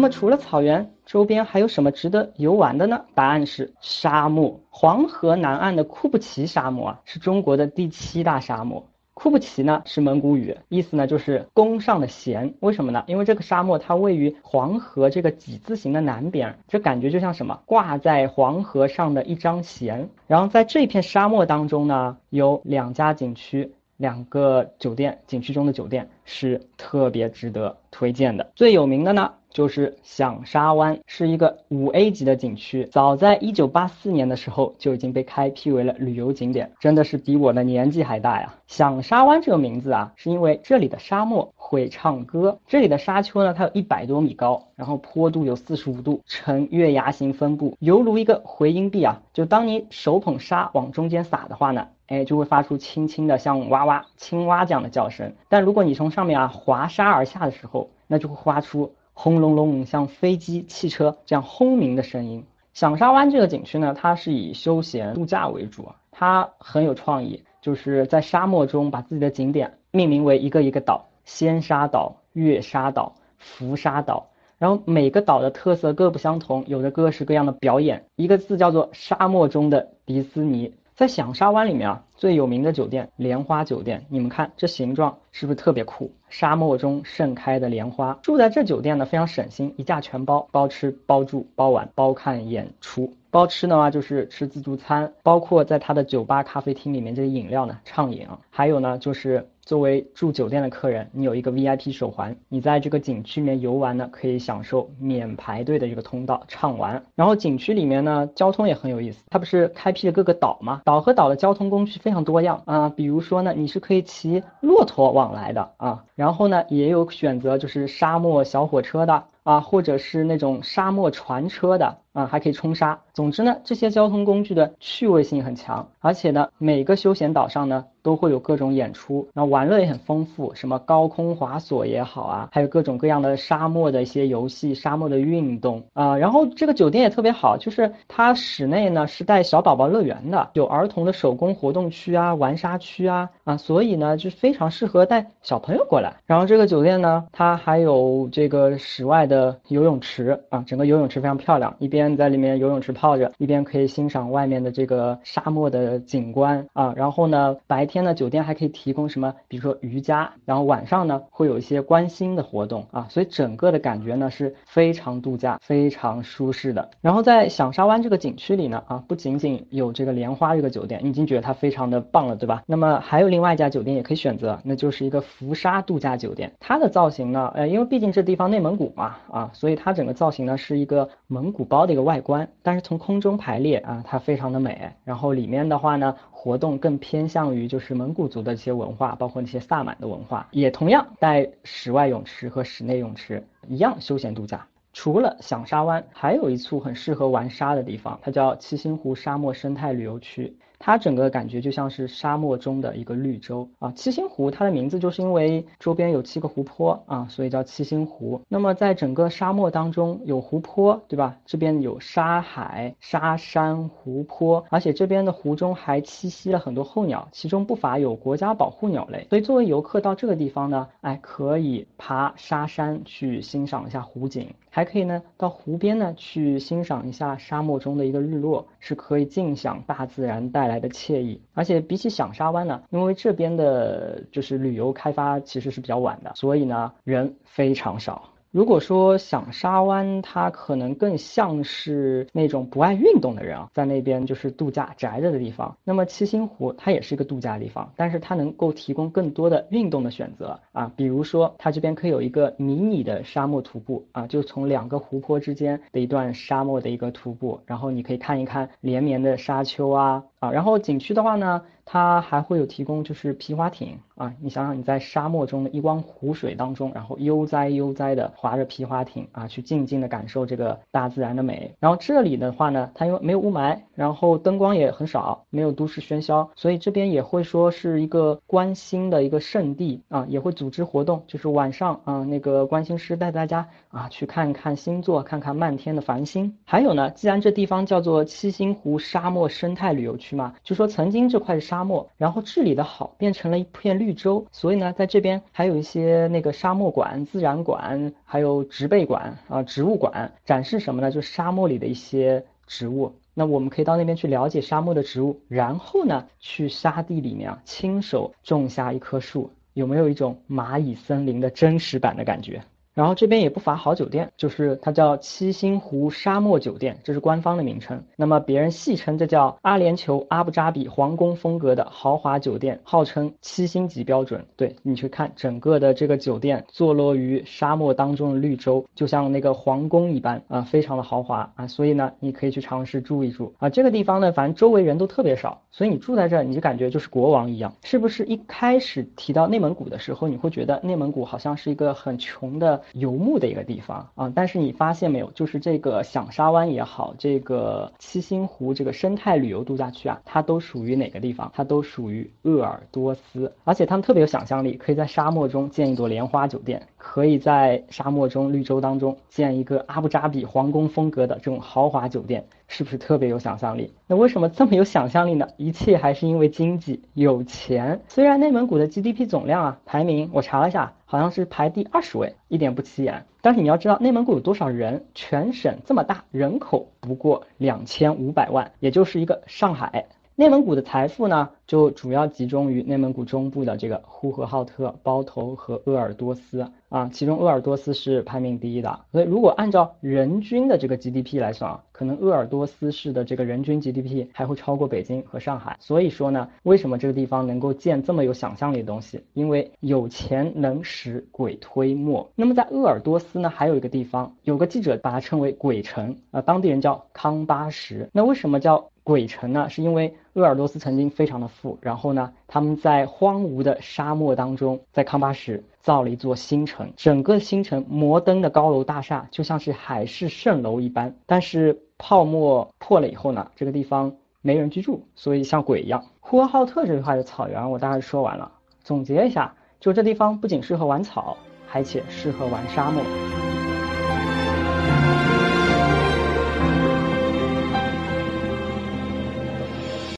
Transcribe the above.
那么除了草原，周边还有什么值得游玩的呢？答案是沙漠。黄河南岸的库布齐沙漠啊，是中国的第七大沙漠。库布齐呢是蒙古语，意思呢就是弓上的弦。为什么呢？因为这个沙漠它位于黄河这个几字形的南边，这感觉就像什么挂在黄河上的一张弦。然后在这片沙漠当中呢，有两家景区。两个酒店，景区中的酒店是特别值得推荐的。最有名的呢，就是响沙湾，是一个五 A 级的景区。早在一九八四年的时候就已经被开辟为了旅游景点，真的是比我的年纪还大呀！响沙湾这个名字啊，是因为这里的沙漠会唱歌。这里的沙丘呢，它有一百多米高，然后坡度有四十五度，呈月牙形分布，犹如一个回音壁啊。就当你手捧沙往中间撒的话呢。哎，就会发出轻轻的像哇哇青蛙这样的叫声。但如果你从上面啊滑沙而下的时候，那就会发出轰隆隆像飞机、汽车这样轰鸣的声音。响沙湾这个景区呢，它是以休闲度假为主，它很有创意，就是在沙漠中把自己的景点命名为一个一个岛：仙沙岛、月沙岛、浮沙岛。然后每个岛的特色各不相同，有着各式各样的表演。一个字叫做沙漠中的迪斯尼。在响沙湾里面啊，最有名的酒店莲花酒店，你们看这形状是不是特别酷？沙漠中盛开的莲花。住在这酒店呢，非常省心，一价全包，包吃包住包玩包看演出。包吃的话就是吃自助餐，包括在他的酒吧、咖啡厅里面这些饮料呢畅饮。还有呢就是。作为住酒店的客人，你有一个 VIP 手环，你在这个景区里面游玩呢，可以享受免排队的这个通道畅玩。然后景区里面呢，交通也很有意思，它不是开辟了各个岛吗？岛和岛的交通工具非非常多样啊，比如说呢，你是可以骑骆驼往来的啊，然后呢，也有选择就是沙漠小火车的啊，或者是那种沙漠船车的。啊，还可以冲沙。总之呢，这些交通工具的趣味性很强，而且呢，每个休闲岛上呢都会有各种演出，然后玩乐也很丰富，什么高空滑索也好啊，还有各种各样的沙漠的一些游戏、沙漠的运动啊。然后这个酒店也特别好，就是它室内呢是带小宝宝乐园的，有儿童的手工活动区啊、玩沙区啊啊，所以呢就非常适合带小朋友过来。然后这个酒店呢，它还有这个室外的游泳池啊，整个游泳池非常漂亮，一边。边在里面游泳池泡着，一边可以欣赏外面的这个沙漠的景观啊。然后呢，白天呢，酒店还可以提供什么，比如说瑜伽。然后晚上呢，会有一些观星的活动啊。所以整个的感觉呢是非常度假、非常舒适的。然后在响沙湾这个景区里呢，啊，不仅仅有这个莲花这个酒店，你已经觉得它非常的棒了，对吧？那么还有另外一家酒店也可以选择，那就是一个浮沙度假酒店。它的造型呢，呃，因为毕竟这地方内蒙古嘛，啊，所以它整个造型呢是一个蒙古包。这个外观，但是从空中排列啊，它非常的美。然后里面的话呢，活动更偏向于就是蒙古族的一些文化，包括那些萨满的文化，也同样带室外泳池和室内泳池，一样休闲度假。除了响沙湾，还有一处很适合玩沙的地方，它叫七星湖沙漠生态旅游区。它整个感觉就像是沙漠中的一个绿洲啊，七星湖它的名字就是因为周边有七个湖泊啊，所以叫七星湖。那么在整个沙漠当中有湖泊，对吧？这边有沙海、沙山、湖泊，而且这边的湖中还栖息了很多候鸟，其中不乏有国家保护鸟类。所以作为游客到这个地方呢，哎，可以爬沙山去欣赏一下湖景，还可以呢到湖边呢去欣赏一下沙漠中的一个日落，是可以尽享大自然带。来的惬意，而且比起响沙湾呢，因为这边的就是旅游开发其实是比较晚的，所以呢人非常少。如果说响沙湾，它可能更像是那种不爱运动的人啊，在那边就是度假宅着的地方。那么七星湖它也是一个度假地方，但是它能够提供更多的运动的选择啊，比如说它这边可以有一个迷你的沙漠徒步啊，就从两个湖泊之间的一段沙漠的一个徒步，然后你可以看一看连绵的沙丘啊啊，然后景区的话呢。它还会有提供，就是皮划艇啊，你想想你在沙漠中的一汪湖水当中，然后悠哉悠哉的划着皮划艇啊，去静静的感受这个大自然的美。然后这里的话呢，它因为没有雾霾，然后灯光也很少，没有都市喧嚣，所以这边也会说是一个观星的一个圣地啊，也会组织活动，就是晚上啊，那个观星师带大家啊去看看星座，看看漫天的繁星。还有呢，既然这地方叫做七星湖沙漠生态旅游区。是吗？就说曾经这块是沙漠，然后治理的好，变成了一片绿洲，所以呢，在这边还有一些那个沙漠馆、自然馆，还有植被馆啊、植物馆，展示什么呢？就沙漠里的一些植物。那我们可以到那边去了解沙漠的植物，然后呢，去沙地里面啊，亲手种下一棵树，有没有一种蚂蚁森林的真实版的感觉？然后这边也不乏好酒店，就是它叫七星湖沙漠酒店，这是官方的名称。那么别人戏称这叫阿联酋阿布扎比皇宫风格的豪华酒店，号称七星级标准。对你去看整个的这个酒店，坐落于沙漠当中的绿洲，就像那个皇宫一般啊，非常的豪华啊。所以呢，你可以去尝试住一住啊。这个地方呢，反正周围人都特别少，所以你住在这儿，你就感觉就是国王一样。是不是一开始提到内蒙古的时候，你会觉得内蒙古好像是一个很穷的？游牧的一个地方啊，但是你发现没有，就是这个响沙湾也好，这个七星湖这个生态旅游度假区啊，它都属于哪个地方？它都属于鄂尔多斯，而且他们特别有想象力，可以在沙漠中建一朵莲花酒店，可以在沙漠中绿洲当中建一个阿布扎比皇宫风格的这种豪华酒店。是不是特别有想象力？那为什么这么有想象力呢？一切还是因为经济有钱。虽然内蒙古的 GDP 总量啊排名，我查了一下，好像是排第二十位，一点不起眼。但是你要知道，内蒙古有多少人？全省这么大，人口不过两千五百万，也就是一个上海。内蒙古的财富呢，就主要集中于内蒙古中部的这个呼和浩特、包头和鄂尔多斯啊，其中鄂尔多斯是排名第一的。所以如果按照人均的这个 GDP 来算啊，可能鄂尔多斯市的这个人均 GDP 还会超过北京和上海。所以说呢，为什么这个地方能够建这么有想象力的东西？因为有钱能使鬼推磨。那么在鄂尔多斯呢，还有一个地方，有个记者把它称为鬼城啊，当地人叫康巴什。那为什么叫？鬼城呢，是因为鄂尔多斯曾经非常的富，然后呢，他们在荒芜的沙漠当中，在康巴什造了一座新城，整个新城摩登的高楼大厦就像是海市蜃楼一般。但是泡沫破了以后呢，这个地方没人居住，所以像鬼一样。呼和浩特这块的草原我大概说完了，总结一下，就这地方不仅适合玩草，还且适合玩沙漠。